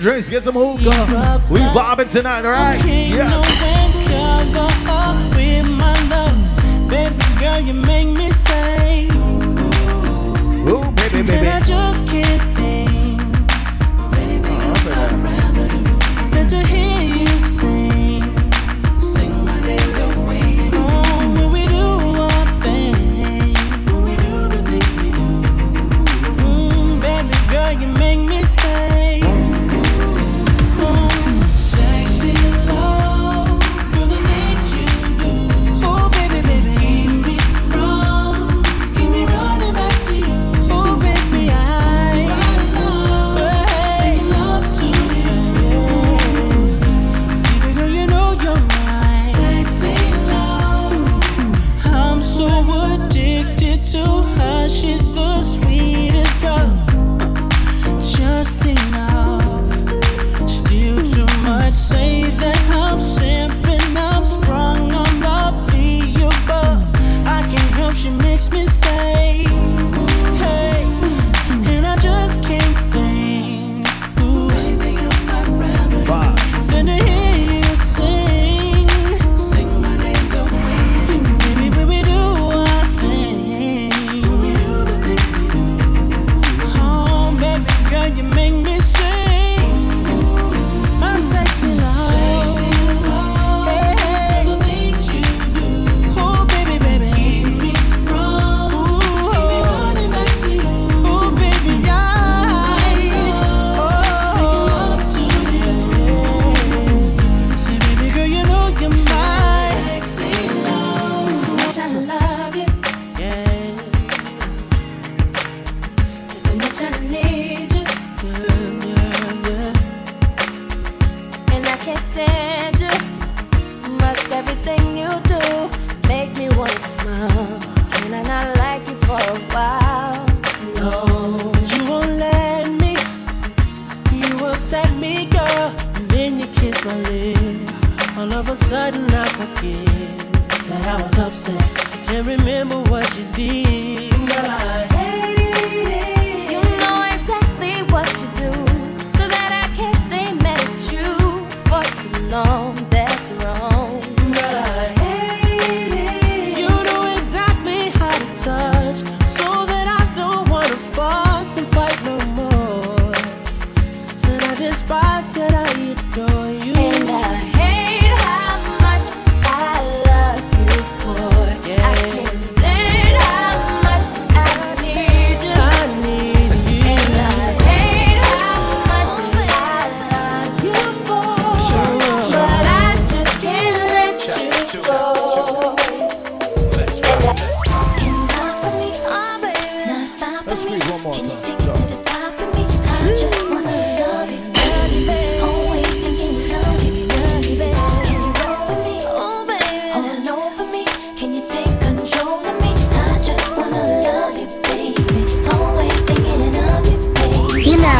Drinks. Get some hookah. We bobbing tonight, all right?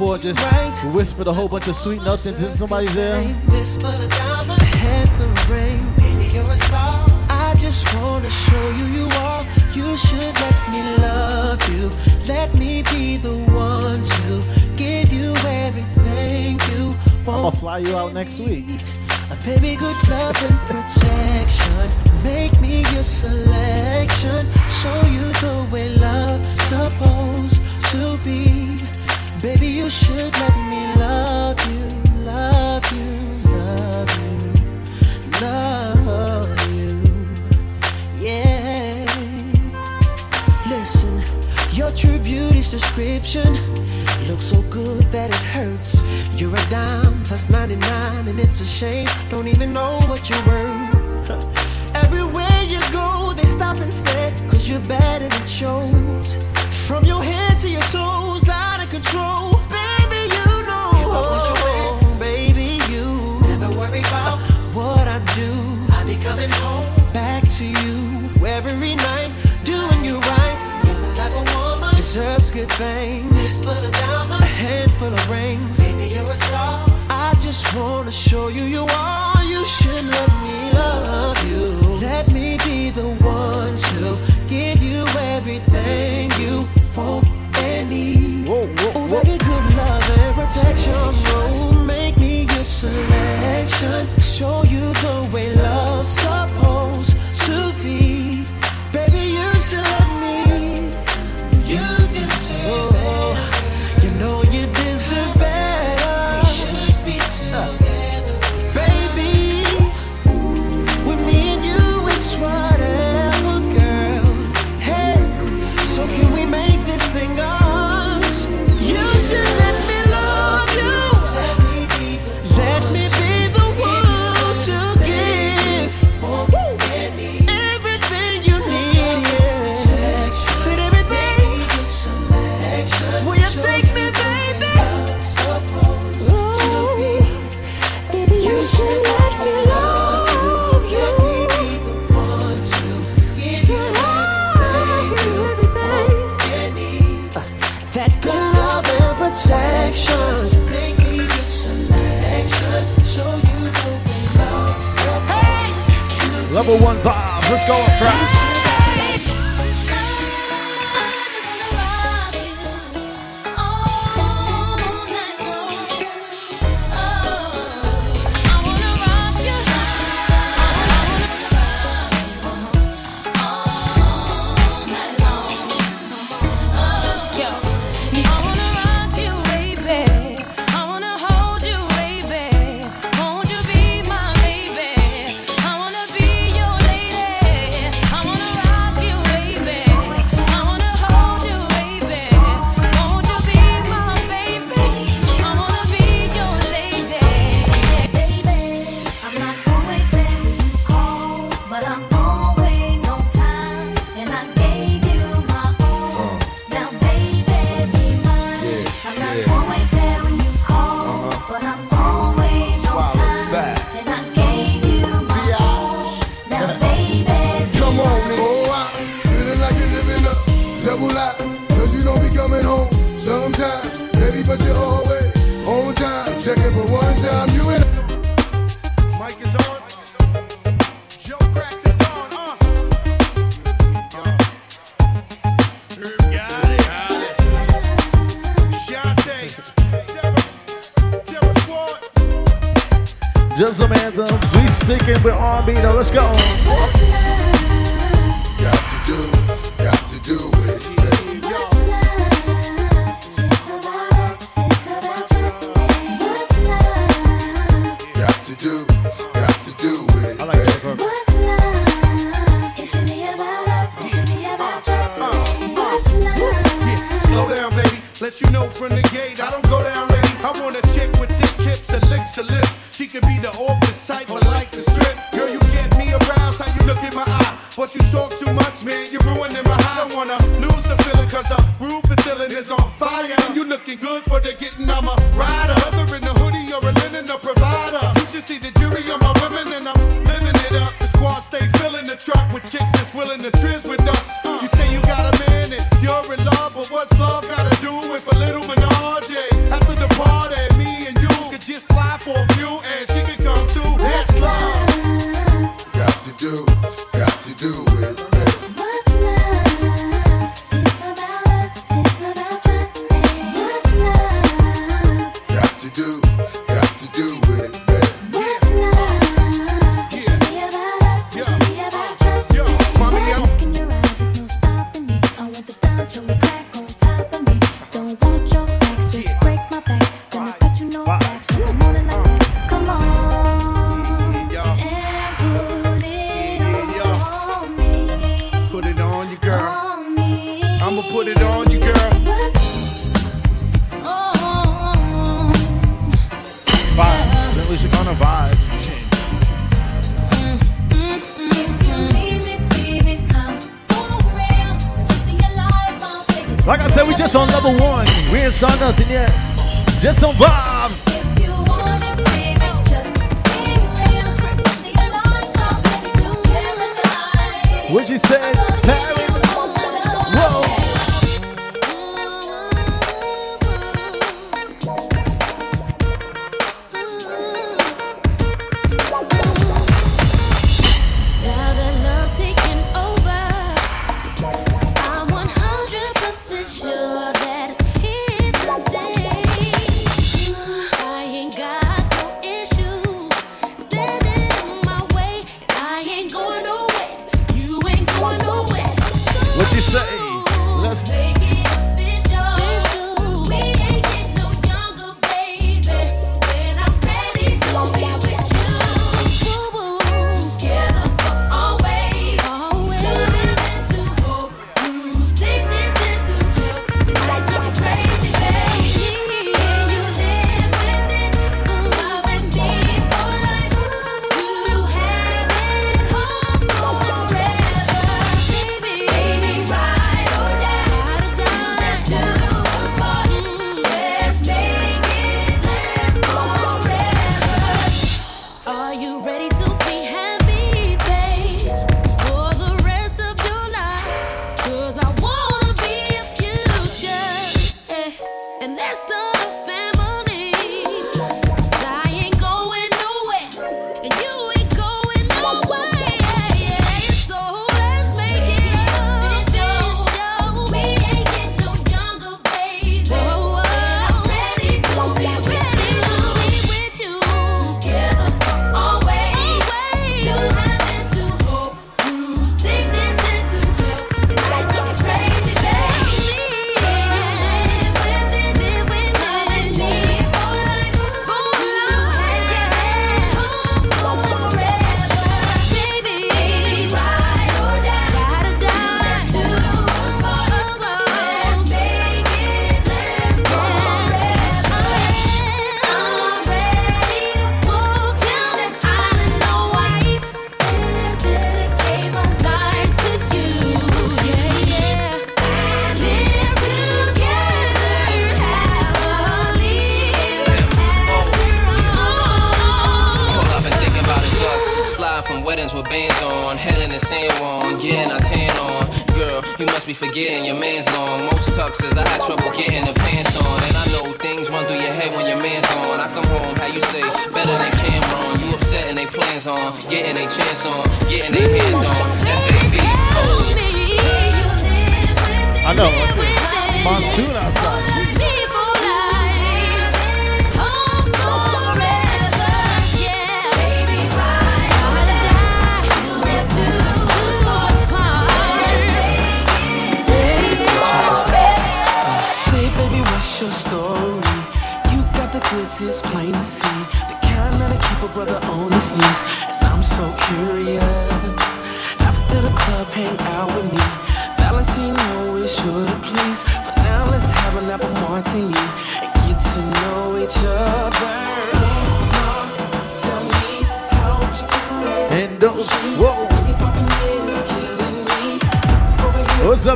before, just right. whispered a whole bunch of sweet nothings in somebody's ear. I just wanna show you you are. You should let me love you. Let me be the one to give you everything you want. I'ma fly you out next week. A baby, good love and protection. Make me your selection. Show you the way love's supposed to be. Baby, you should let me love you, love you, love you, love you. Yeah. Listen, your true beauty's description looks so good that it hurts. You're a dime plus 99, and it's a shame. Don't even know what you're worth. Everywhere you go, they stop and stare, cause you're better than shows. things, a handful of rings. You're a star. I just wanna show you you are. You should love.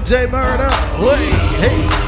J Murder. Hey, hey.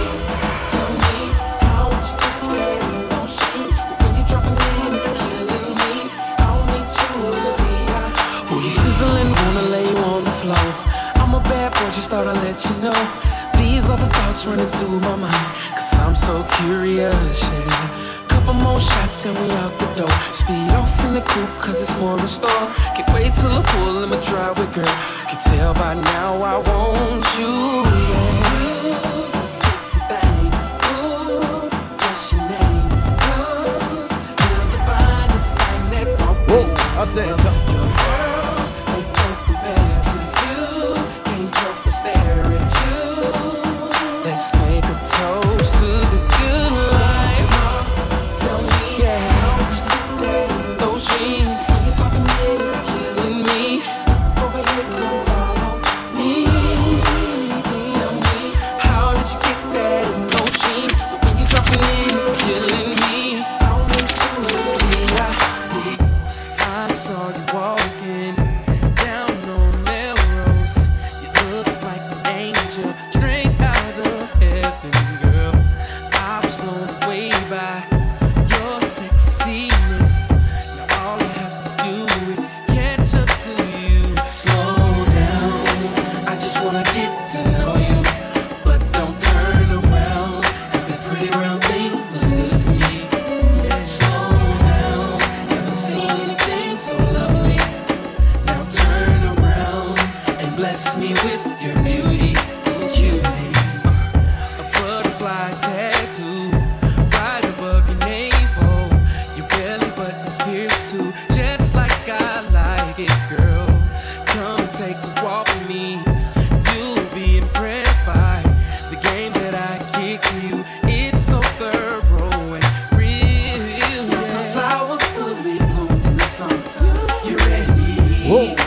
Whoa.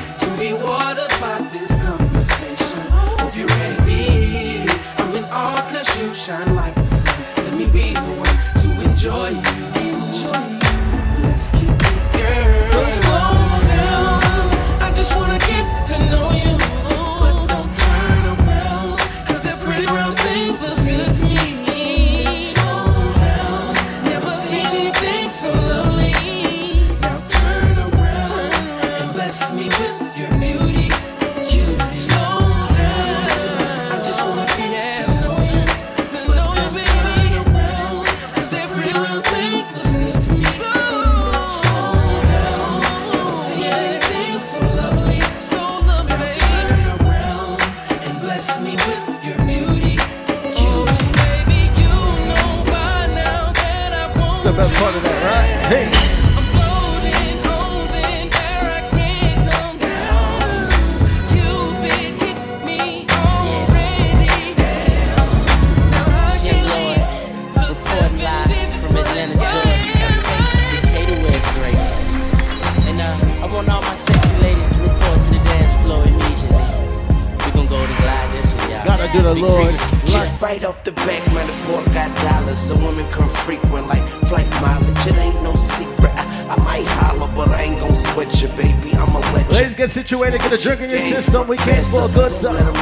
Drinking your system, we came for a good time.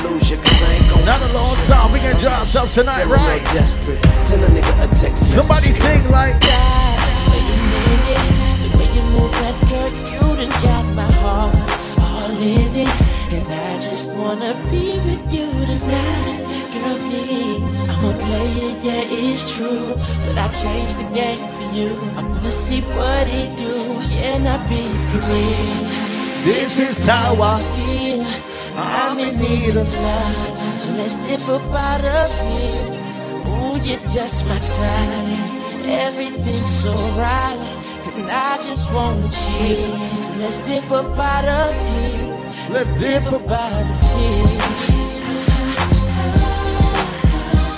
Not a long time, we can drive ourselves tonight, right? and I just wanna cheer. So let's dip up out of here. Let's dip up out of here.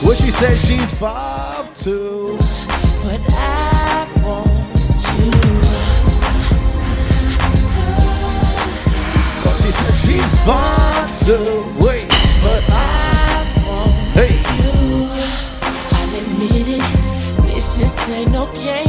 Well, she says she's five two. But I want you. Well, she says she's five two. Wait, but I want hey. you. I'll admit it. This just ain't no game.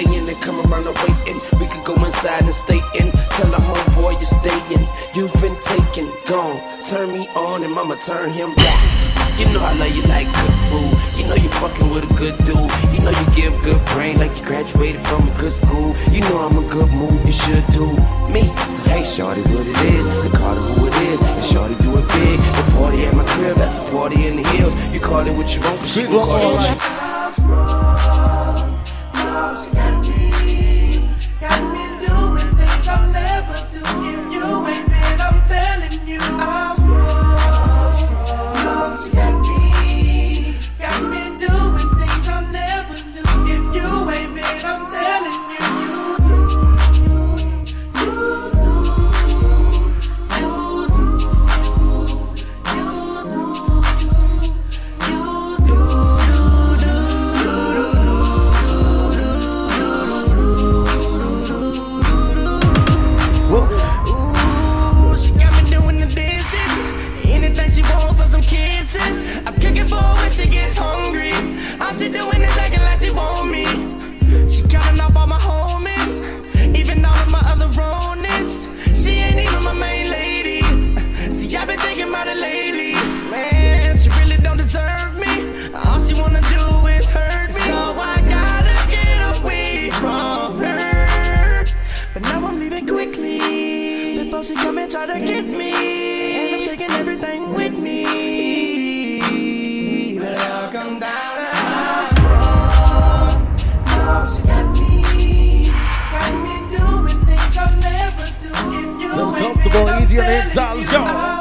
stay in and come around and waiting. We could go inside and stay in. Tell a homeboy you're staying. You've been taken, gone. Turn me on and mama turn him back. You know I love you like good food. You know you fucking with a good dude. You know you give good brain like you graduated from a good school. You know I'm a good move, you should do me. So hey, shorty, what it is? The call it who it is. And shorty do it big. The party at my crib, that's a party in the hills. You call it what you want, but she gon' call it what you Comfortable, easy on the inside. Let's go.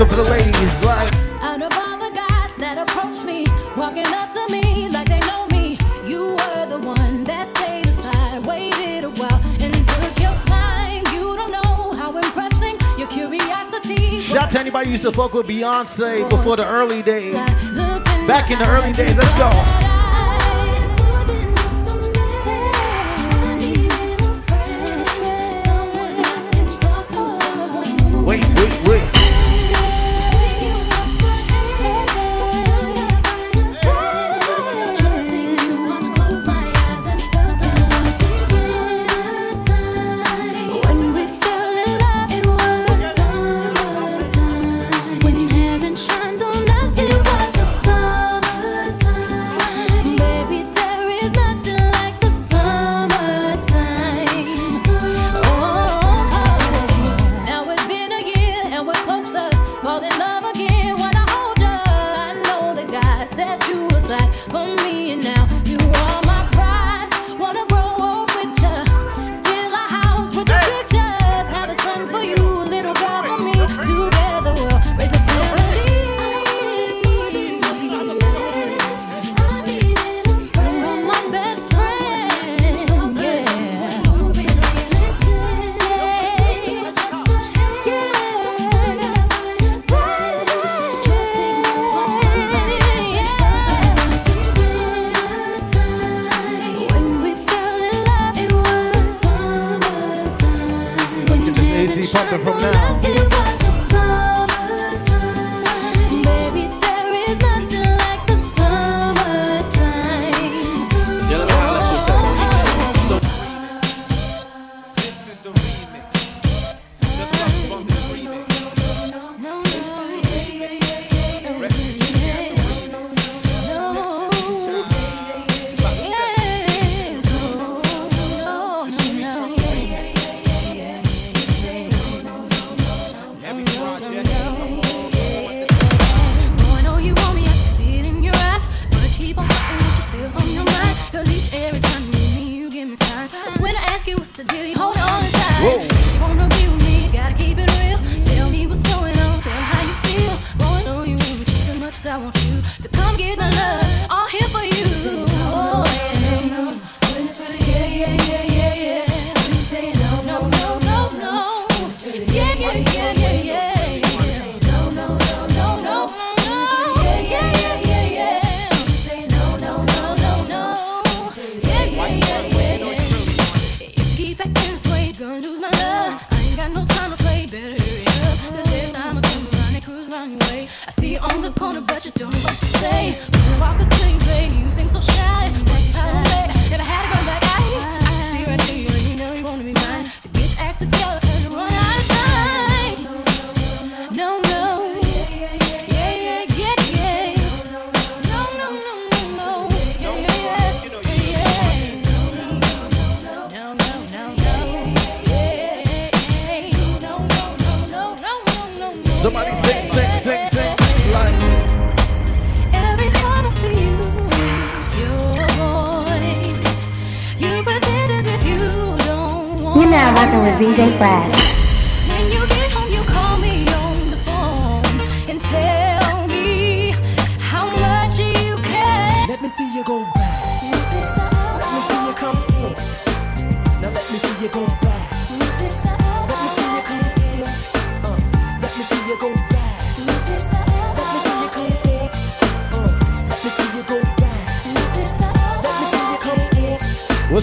So for the ladies, like. Out of all the guys that approached me, walking up to me like they know me, you were the one that stayed aside, waited a while, and took your time. You don't know how impressing your curiosity. Shout out to anybody who used to fuck with Beyonce before the early days. Back in the early days, let's go.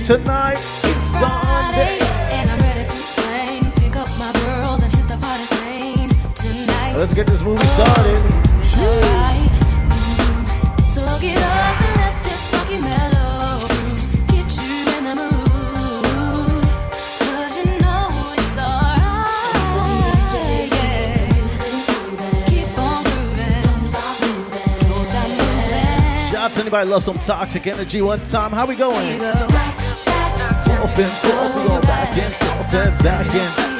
tonight. It's Sunday. And I'm ready to Let's get this movie started. It's alright. Mm-hmm. So get up and let this funky mellow get you in the mood. Cause you know it's alright. Keep on moving. Don't stop moving. Shout out to anybody who loves some toxic energy one time. How we going? forth and forth, go back and forth and back and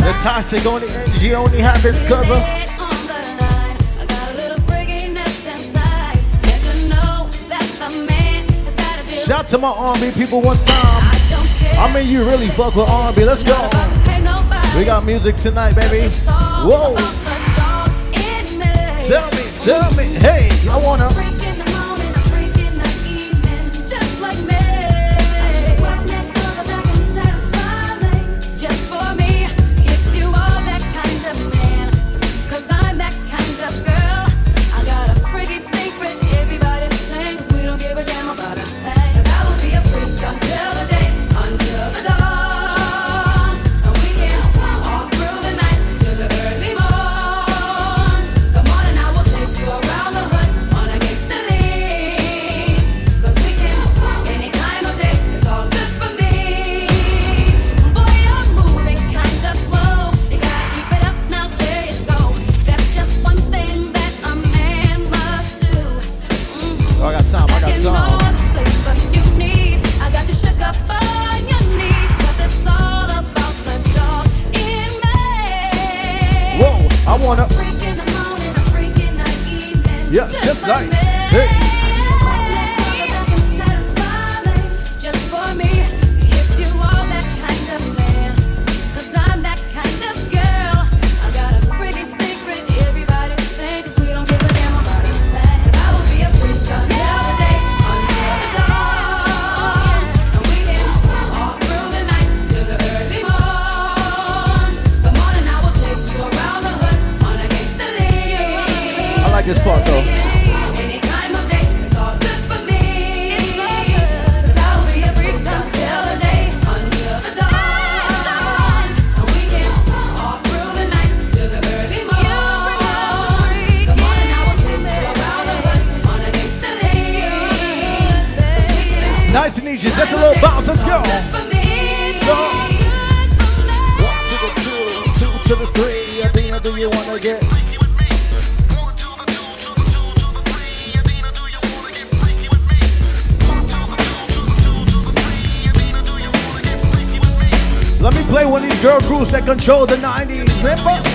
Natasha only, she only happens cause of Shout to my army people one time. I mean, you really fuck with army. Let's go. We got music tonight, baby. Whoa. Tell me, tell me, hey, I wanna. control the 90s. Remember?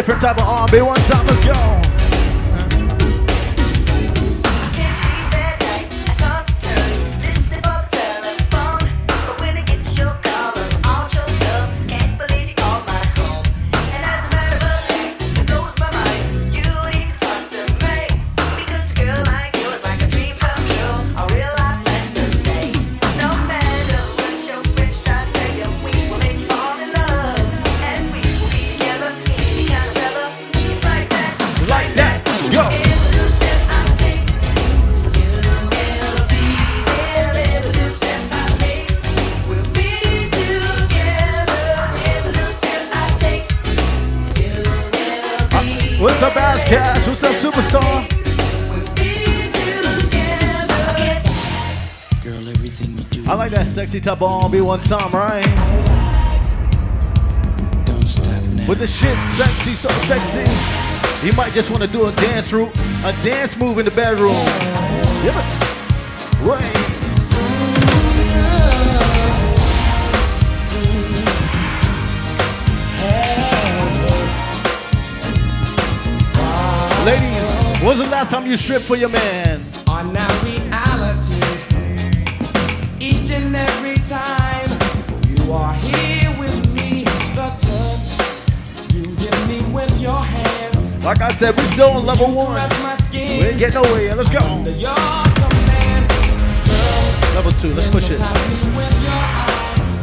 Different type of R&B. One time, let's go. Sexy type of R&B one time, right? With the shit sexy, so sexy. You might just want to do a dance route, a dance move in the bedroom. Yeah, right. Ladies, when's the last time you stripped for your man? Like I said, we still on level one. Caress my skin. We ain't getting nowhere yet. Let's go. Under your command, Level two, let's push it. hypnotize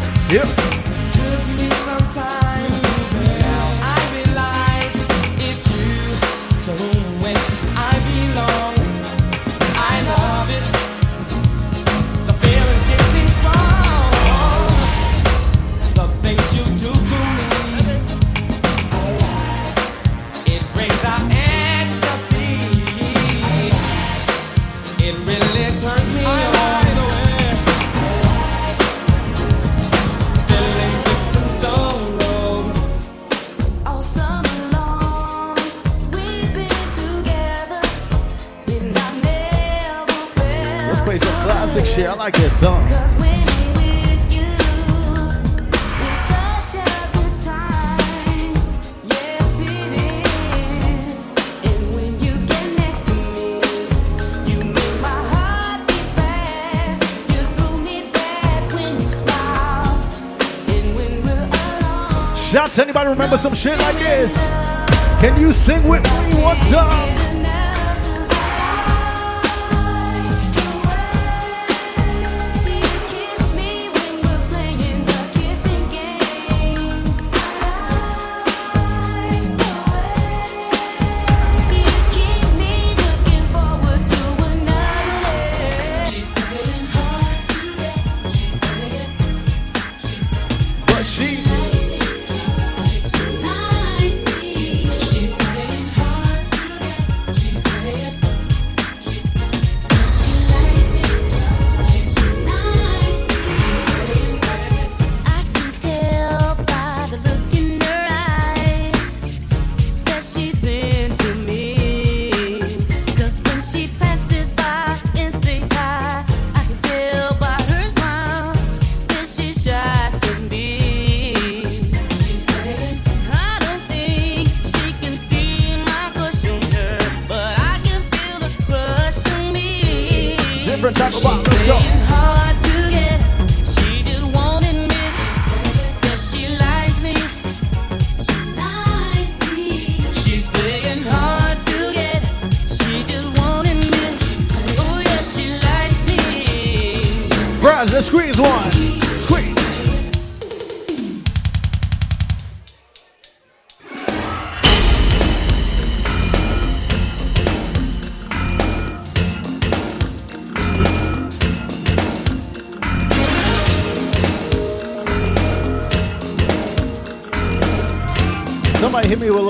remember some shit like this? Can you sing with me one time?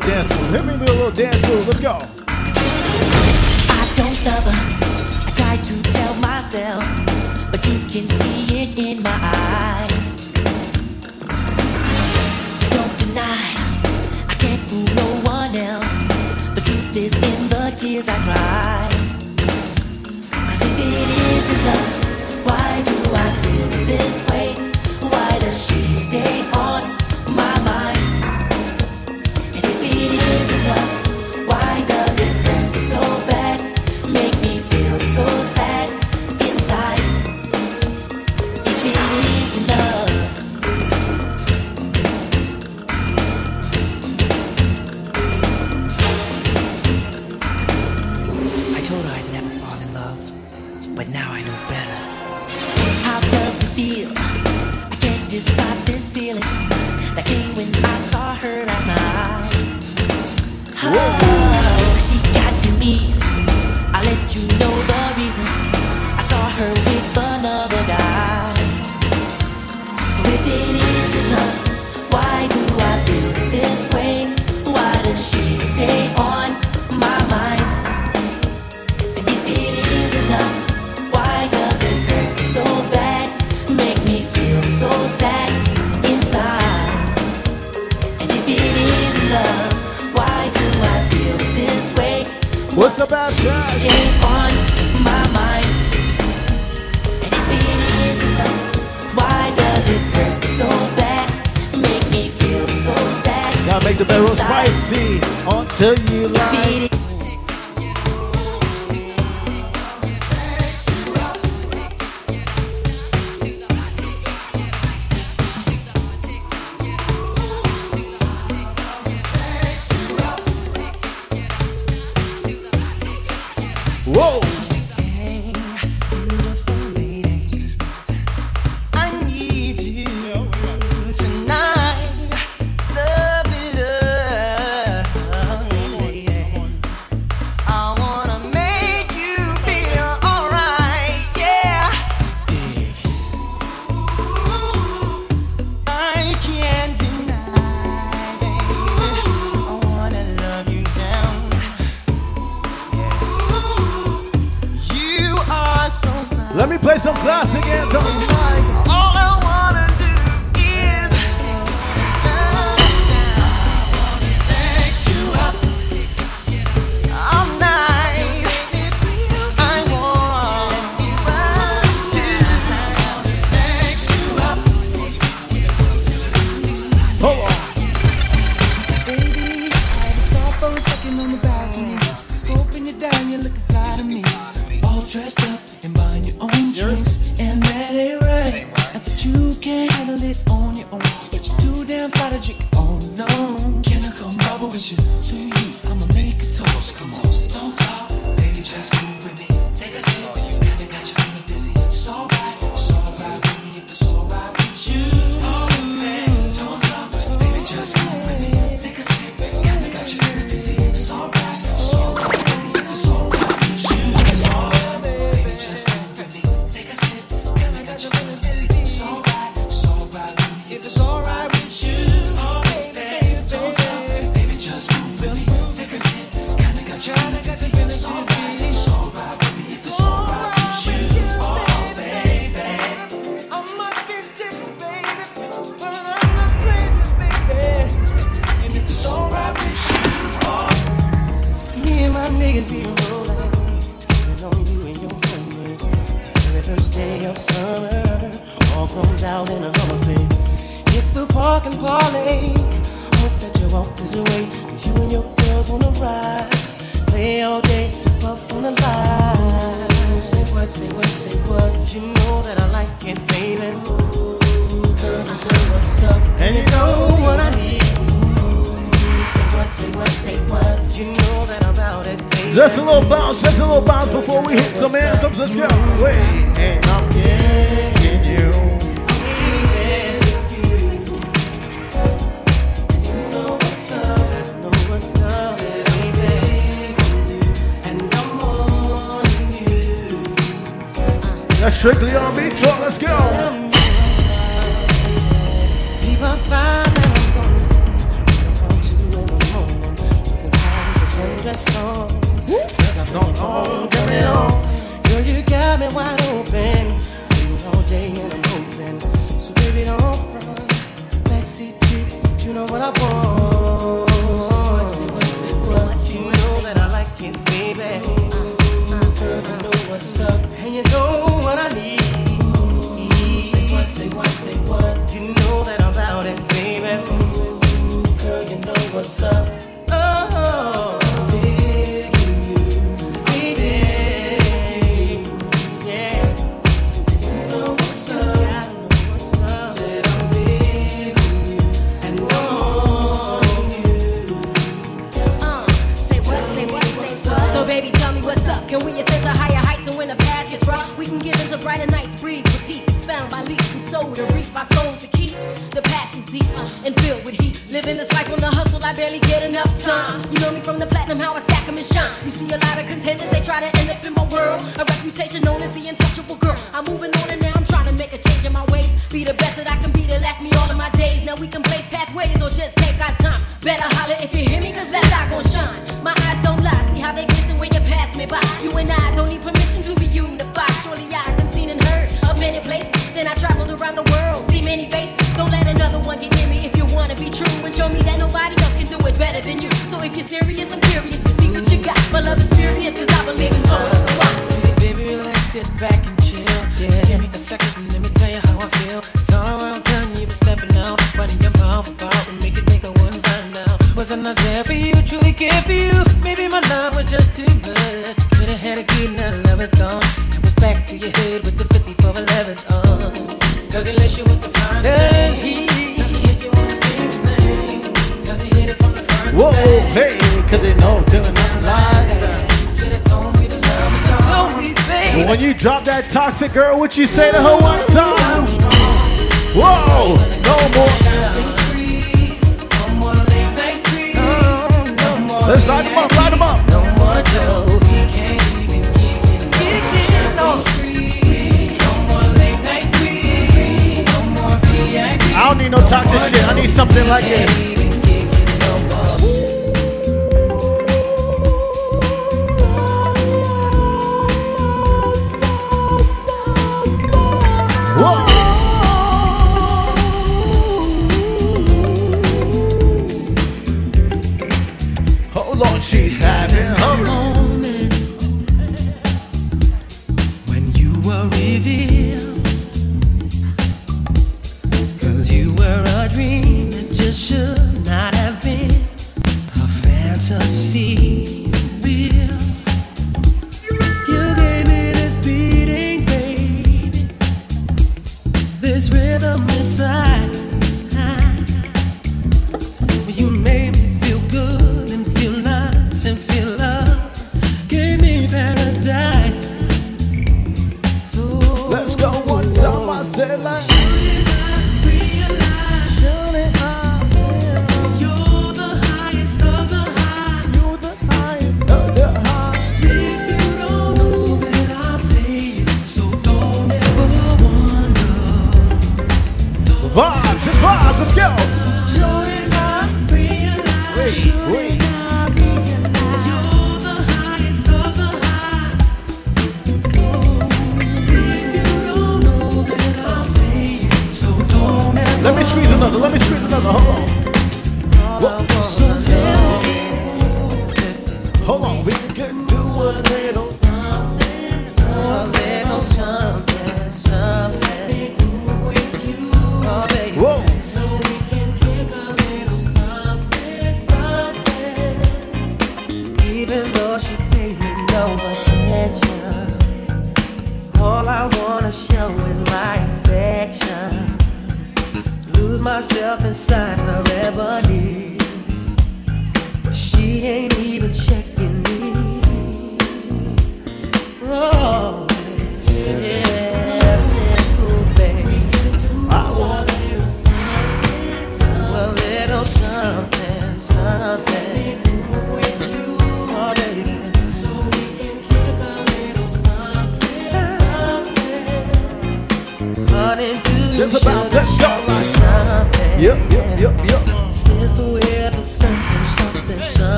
little dance move. Hit me with a little dance move. Let's go. I don't suffer. I try to tell myself, but you can see it in my eyes. So don't deny. I can't fool no one else. The truth is in the tears I cry. Cause if it isn't love. easy uh, and filled with heat. Living this life on the hustle, I barely get enough time. You know me from the platinum, how I stack them and shine. You see a lot of contenders, they try to end up in my world. A reputation known as the untouchable girl. I'm moving on. Toxic girl, what you say to her one time? Whoa, no more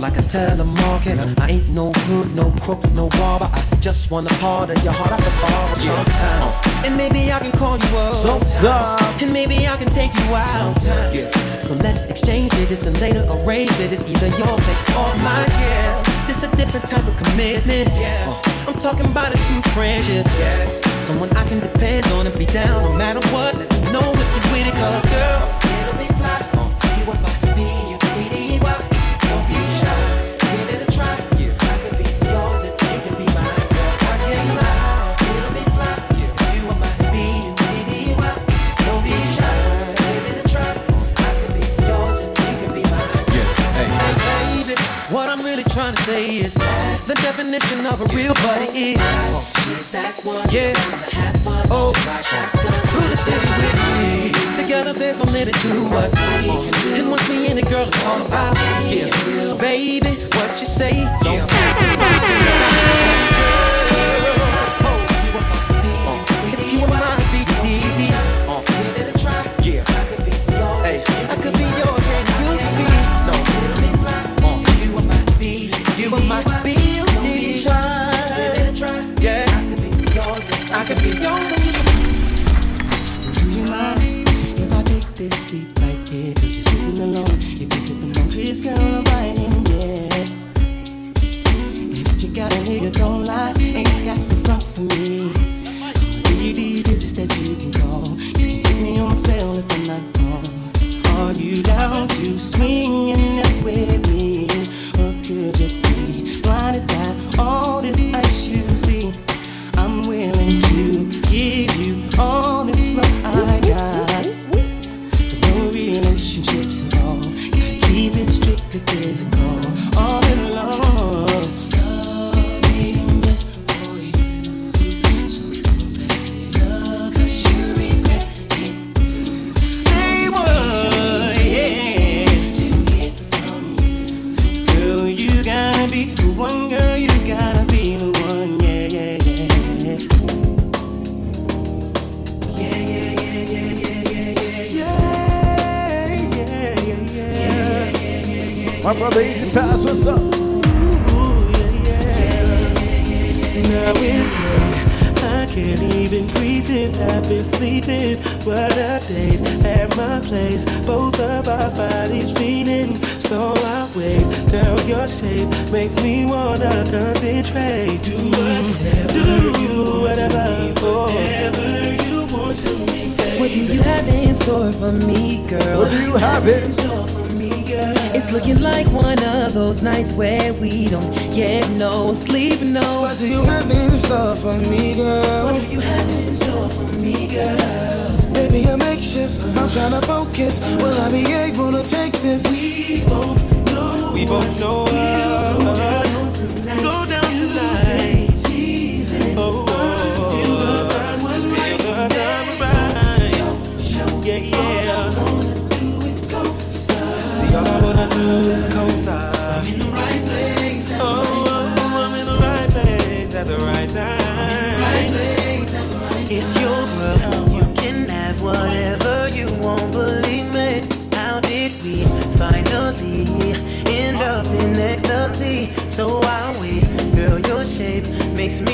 like a telemarketer. I ain't no hood, no crook, no barber. I just want a part of your heart. I could borrow sometimes. Uh-huh. And maybe I can call you up. Sometimes. And maybe I can take you out. Sometimes. So let's exchange digits and later arrange digits. either your place or mine. Yeah. This a different type of commitment. Yeah. Uh-huh. I'm talking about a true friendship. Yeah. Someone I can depend on and be down no matter what. Let me know if you're with it, cause girl.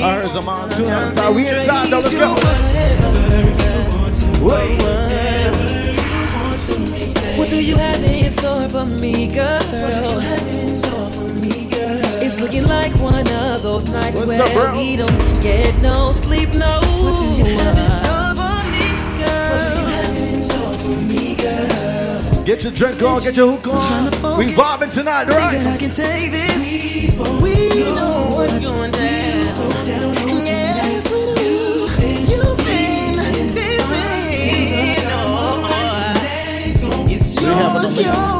Earth a monsoon outside. We inside though. Let's go. What do you have in store for me, girl? It's looking like one of those nights What's where up, we don't get no sleep, no. What do you have in store for me, girl? You? Get your drink on, get your hook on. We vibing tonight, right? I can take this. We know what's going down. Yeah.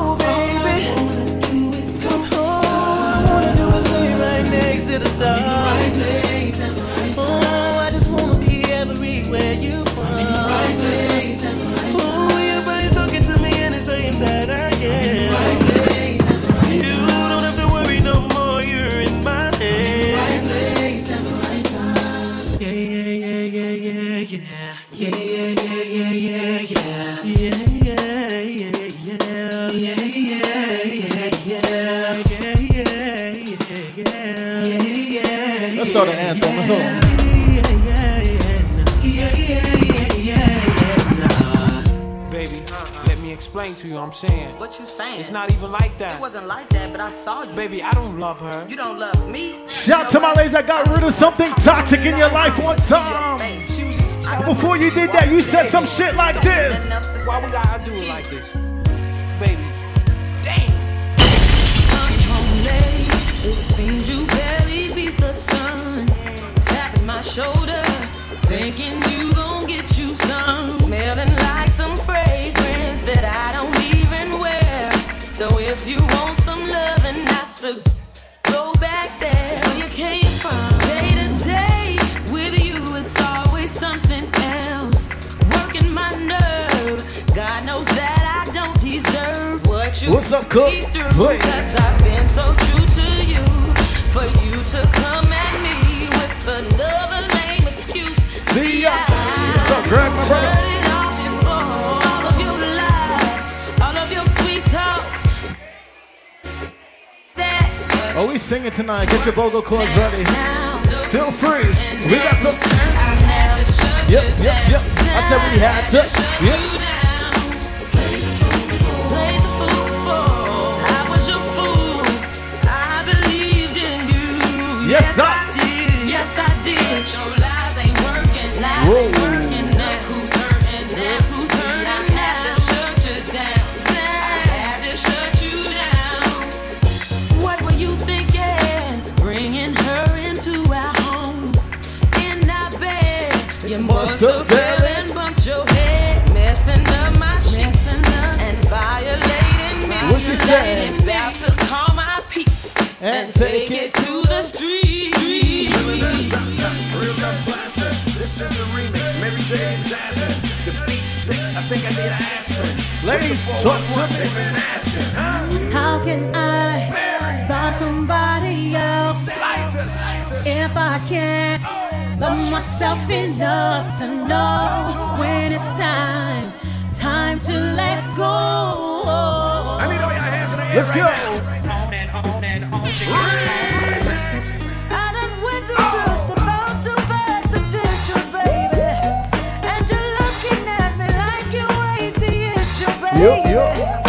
What What you saying? It's not even like that. It wasn't like that, but I saw you. Baby, I don't love her. You don't love me. Shout out to my ladies that got rid of something toxic in your life one time. Before you did that, you said some shit like this. Why we gotta do it like this? Baby, It seems you barely beat the sun. Tapping my shoulder, thinking you you What's up, Cook? be through. Wait. Cause I've been so true to you. For you to come at me with another lame excuse. See ya. What's up, Greg, my brother? Heard it all before. All of your lies, all of your sweet talk. Oh, we singing tonight. Get your vocal cords ready. Feel free. We got some. Yep, yep, yep. I said we had to. Yep. Yes, sir. I did. Yes, I did. But your lies ain't working. Lies Ladies, What's the talk 411 to me. they've been asking, huh? How can I love somebody else if I can't love myself enough to know when it's time, time to let go? Let me issue, baby.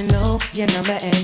Wanna know your number and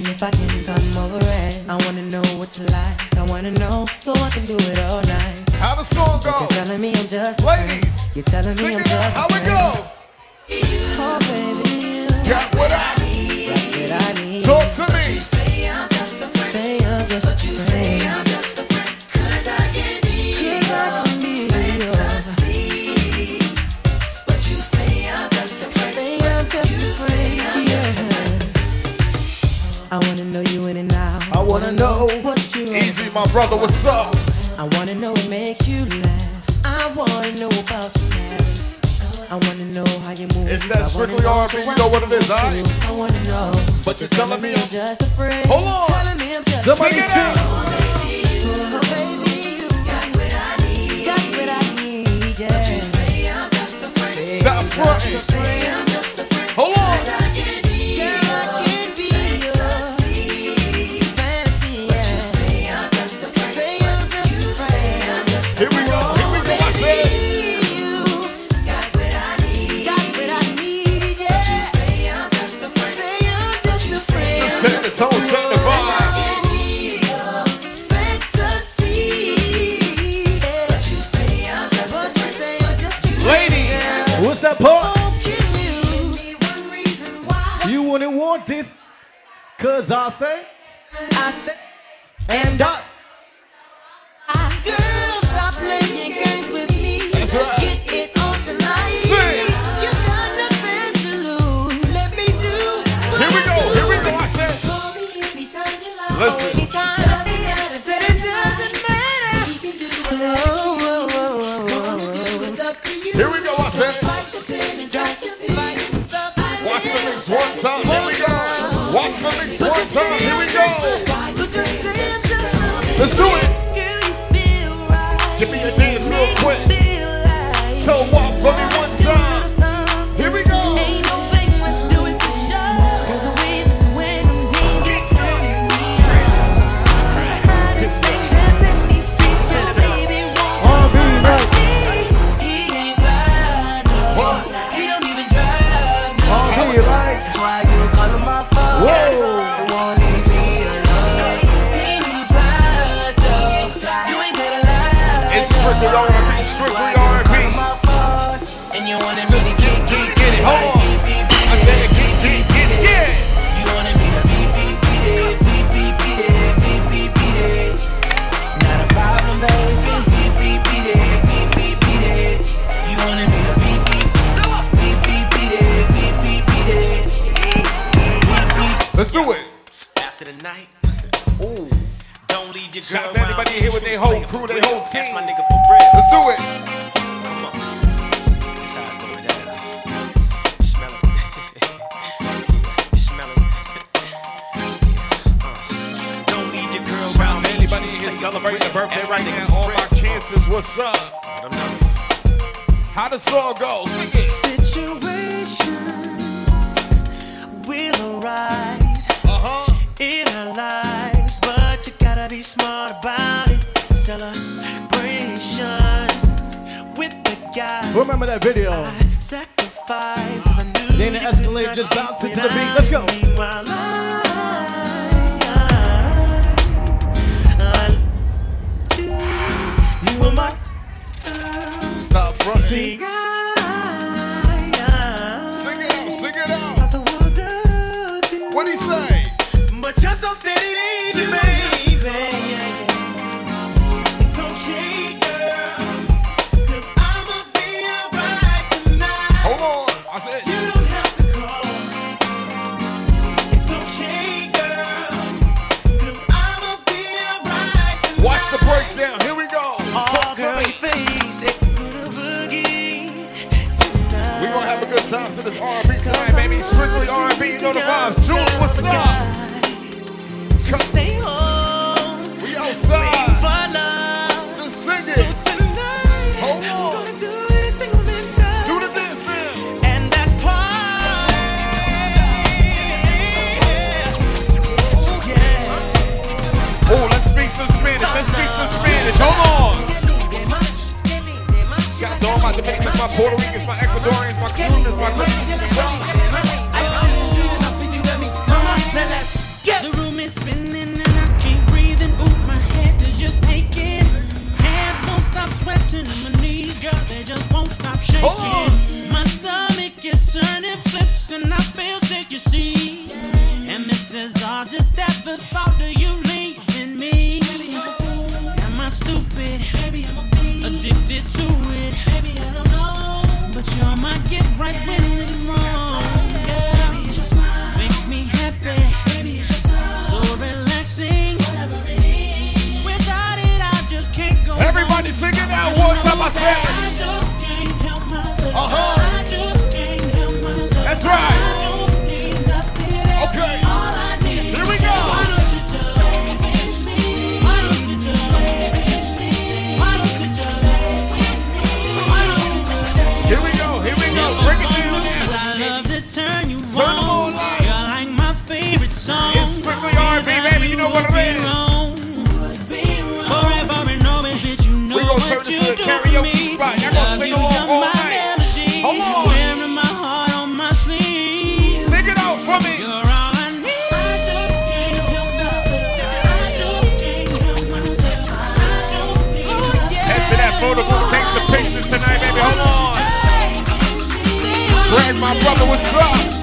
my brother, was up?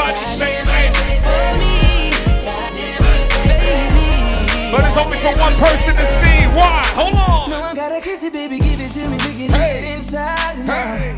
Your body shake, man. But it's only for one person to see. Why? Hold on. No, I gotta kiss it, baby, give it to me, look at it inside. Hey.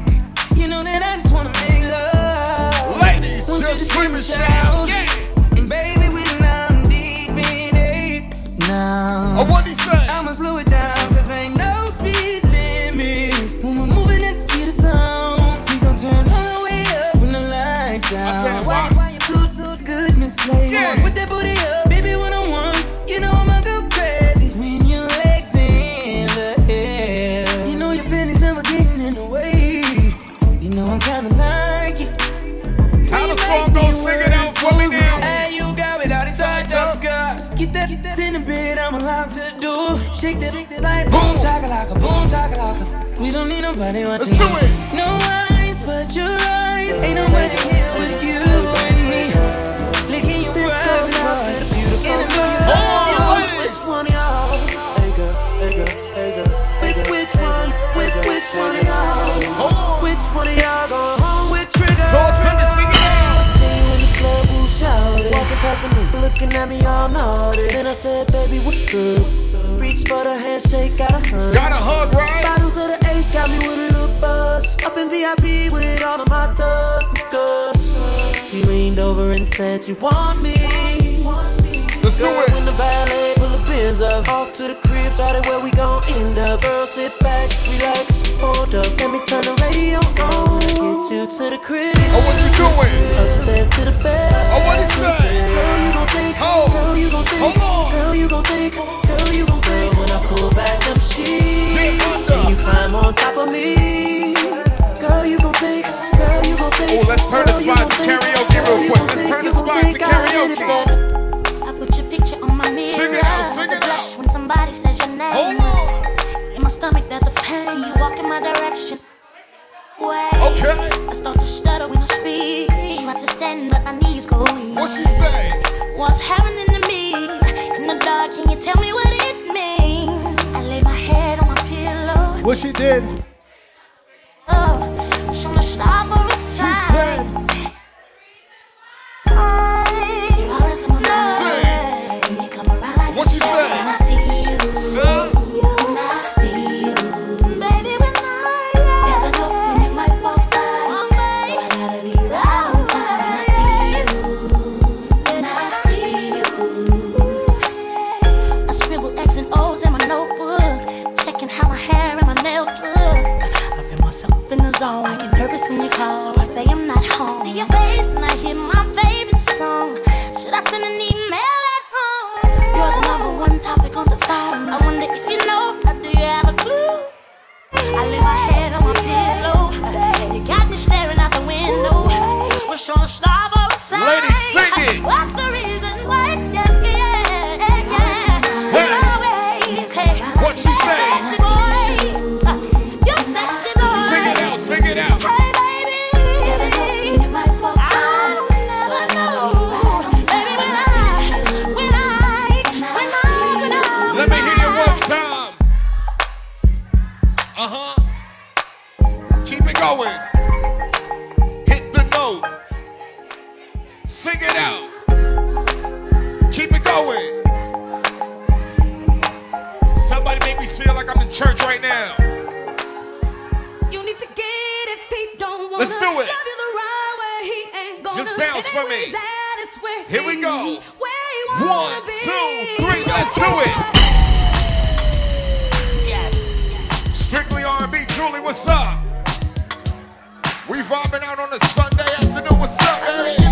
Looking at me all naughty Then I said, baby, what's up? Reach for the handshake, got a hug Got a hug, right? Bottles of the ace got me with a little buzz Up in VIP with all of my thugs He leaned over and said, you want me? Let's do it. When the valet pins up. Off to the crib, started where we gon' end up. Girl, sit back, relax, hold up. Let me turn the radio on. Get you to the crib. Oh, what you doing? Upstairs to the bed. Oh, what he say? Girl, you gon' think. Oh. Girl, you gon' think. Hold on. Girl, you gon' think. Girl, you gon' think. When I pull back them sheets. And you climb on top of me. Girl, you gon' think. Girl, you gon' think. Oh, let's turn the Girl, spot to karaoke real quick. Let's turn the spot to think. I hit it karaoke. Sing it out, sing it out. when somebody says your name. In my stomach, there's a pain. See you walk in my direction. Wait. Okay. I start to stutter when I speak. Try to stand, but my knees go weak. What she say? What's happening to me? In the dark, can you tell me what it means? I lay my head on my pillow. What she did? Oh, wish on a zone. I get nervous when you call, so I say I'm not home. See your face and I hear my favorite song. Should I send an email at home? You're the number one topic on the phone. I wonder if you know, or do you have a clue? I lay my head on my pillow. You got me staring out the window. Wish on a star for a sign. Ladies, sing it. What's the reason church right now. You need to get if he don't wanna Let's do it. Love you the right way, he ain't gonna Just bounce for me. he's at is where Here we go. Where he One, be. two, three, let's do it. Strictly R&B, Julie, what's up? We vibing out on a Sunday afternoon. What's up, baby?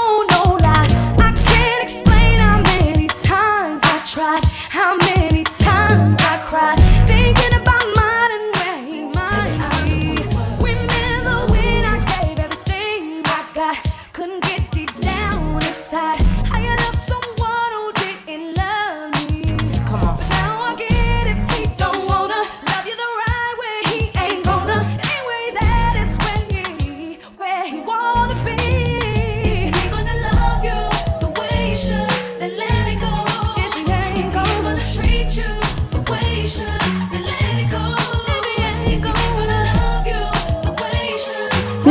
thinking about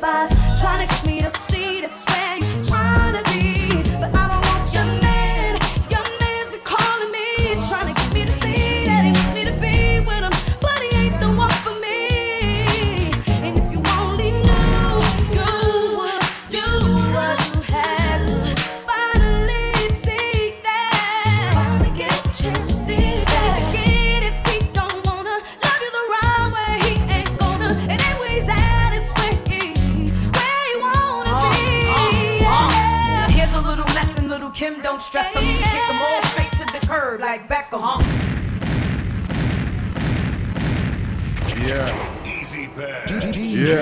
boss, trying to me to see this. Yeah.